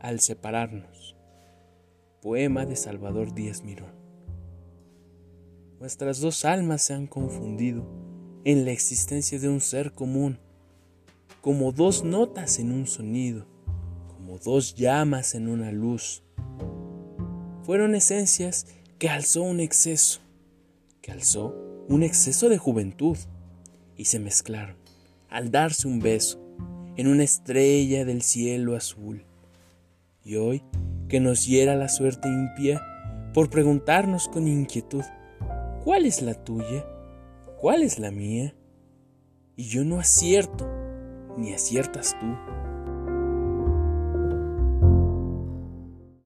al separarnos. Poema de Salvador Díaz Mirón. Nuestras dos almas se han confundido en la existencia de un ser común, como dos notas en un sonido, como dos llamas en una luz. Fueron esencias que alzó un exceso, que alzó un exceso de juventud, y se mezclaron al darse un beso en una estrella del cielo azul. Y hoy, que nos hiera la suerte impía por preguntarnos con inquietud, ¿cuál es la tuya? ¿Cuál es la mía? Y yo no acierto, ni aciertas tú.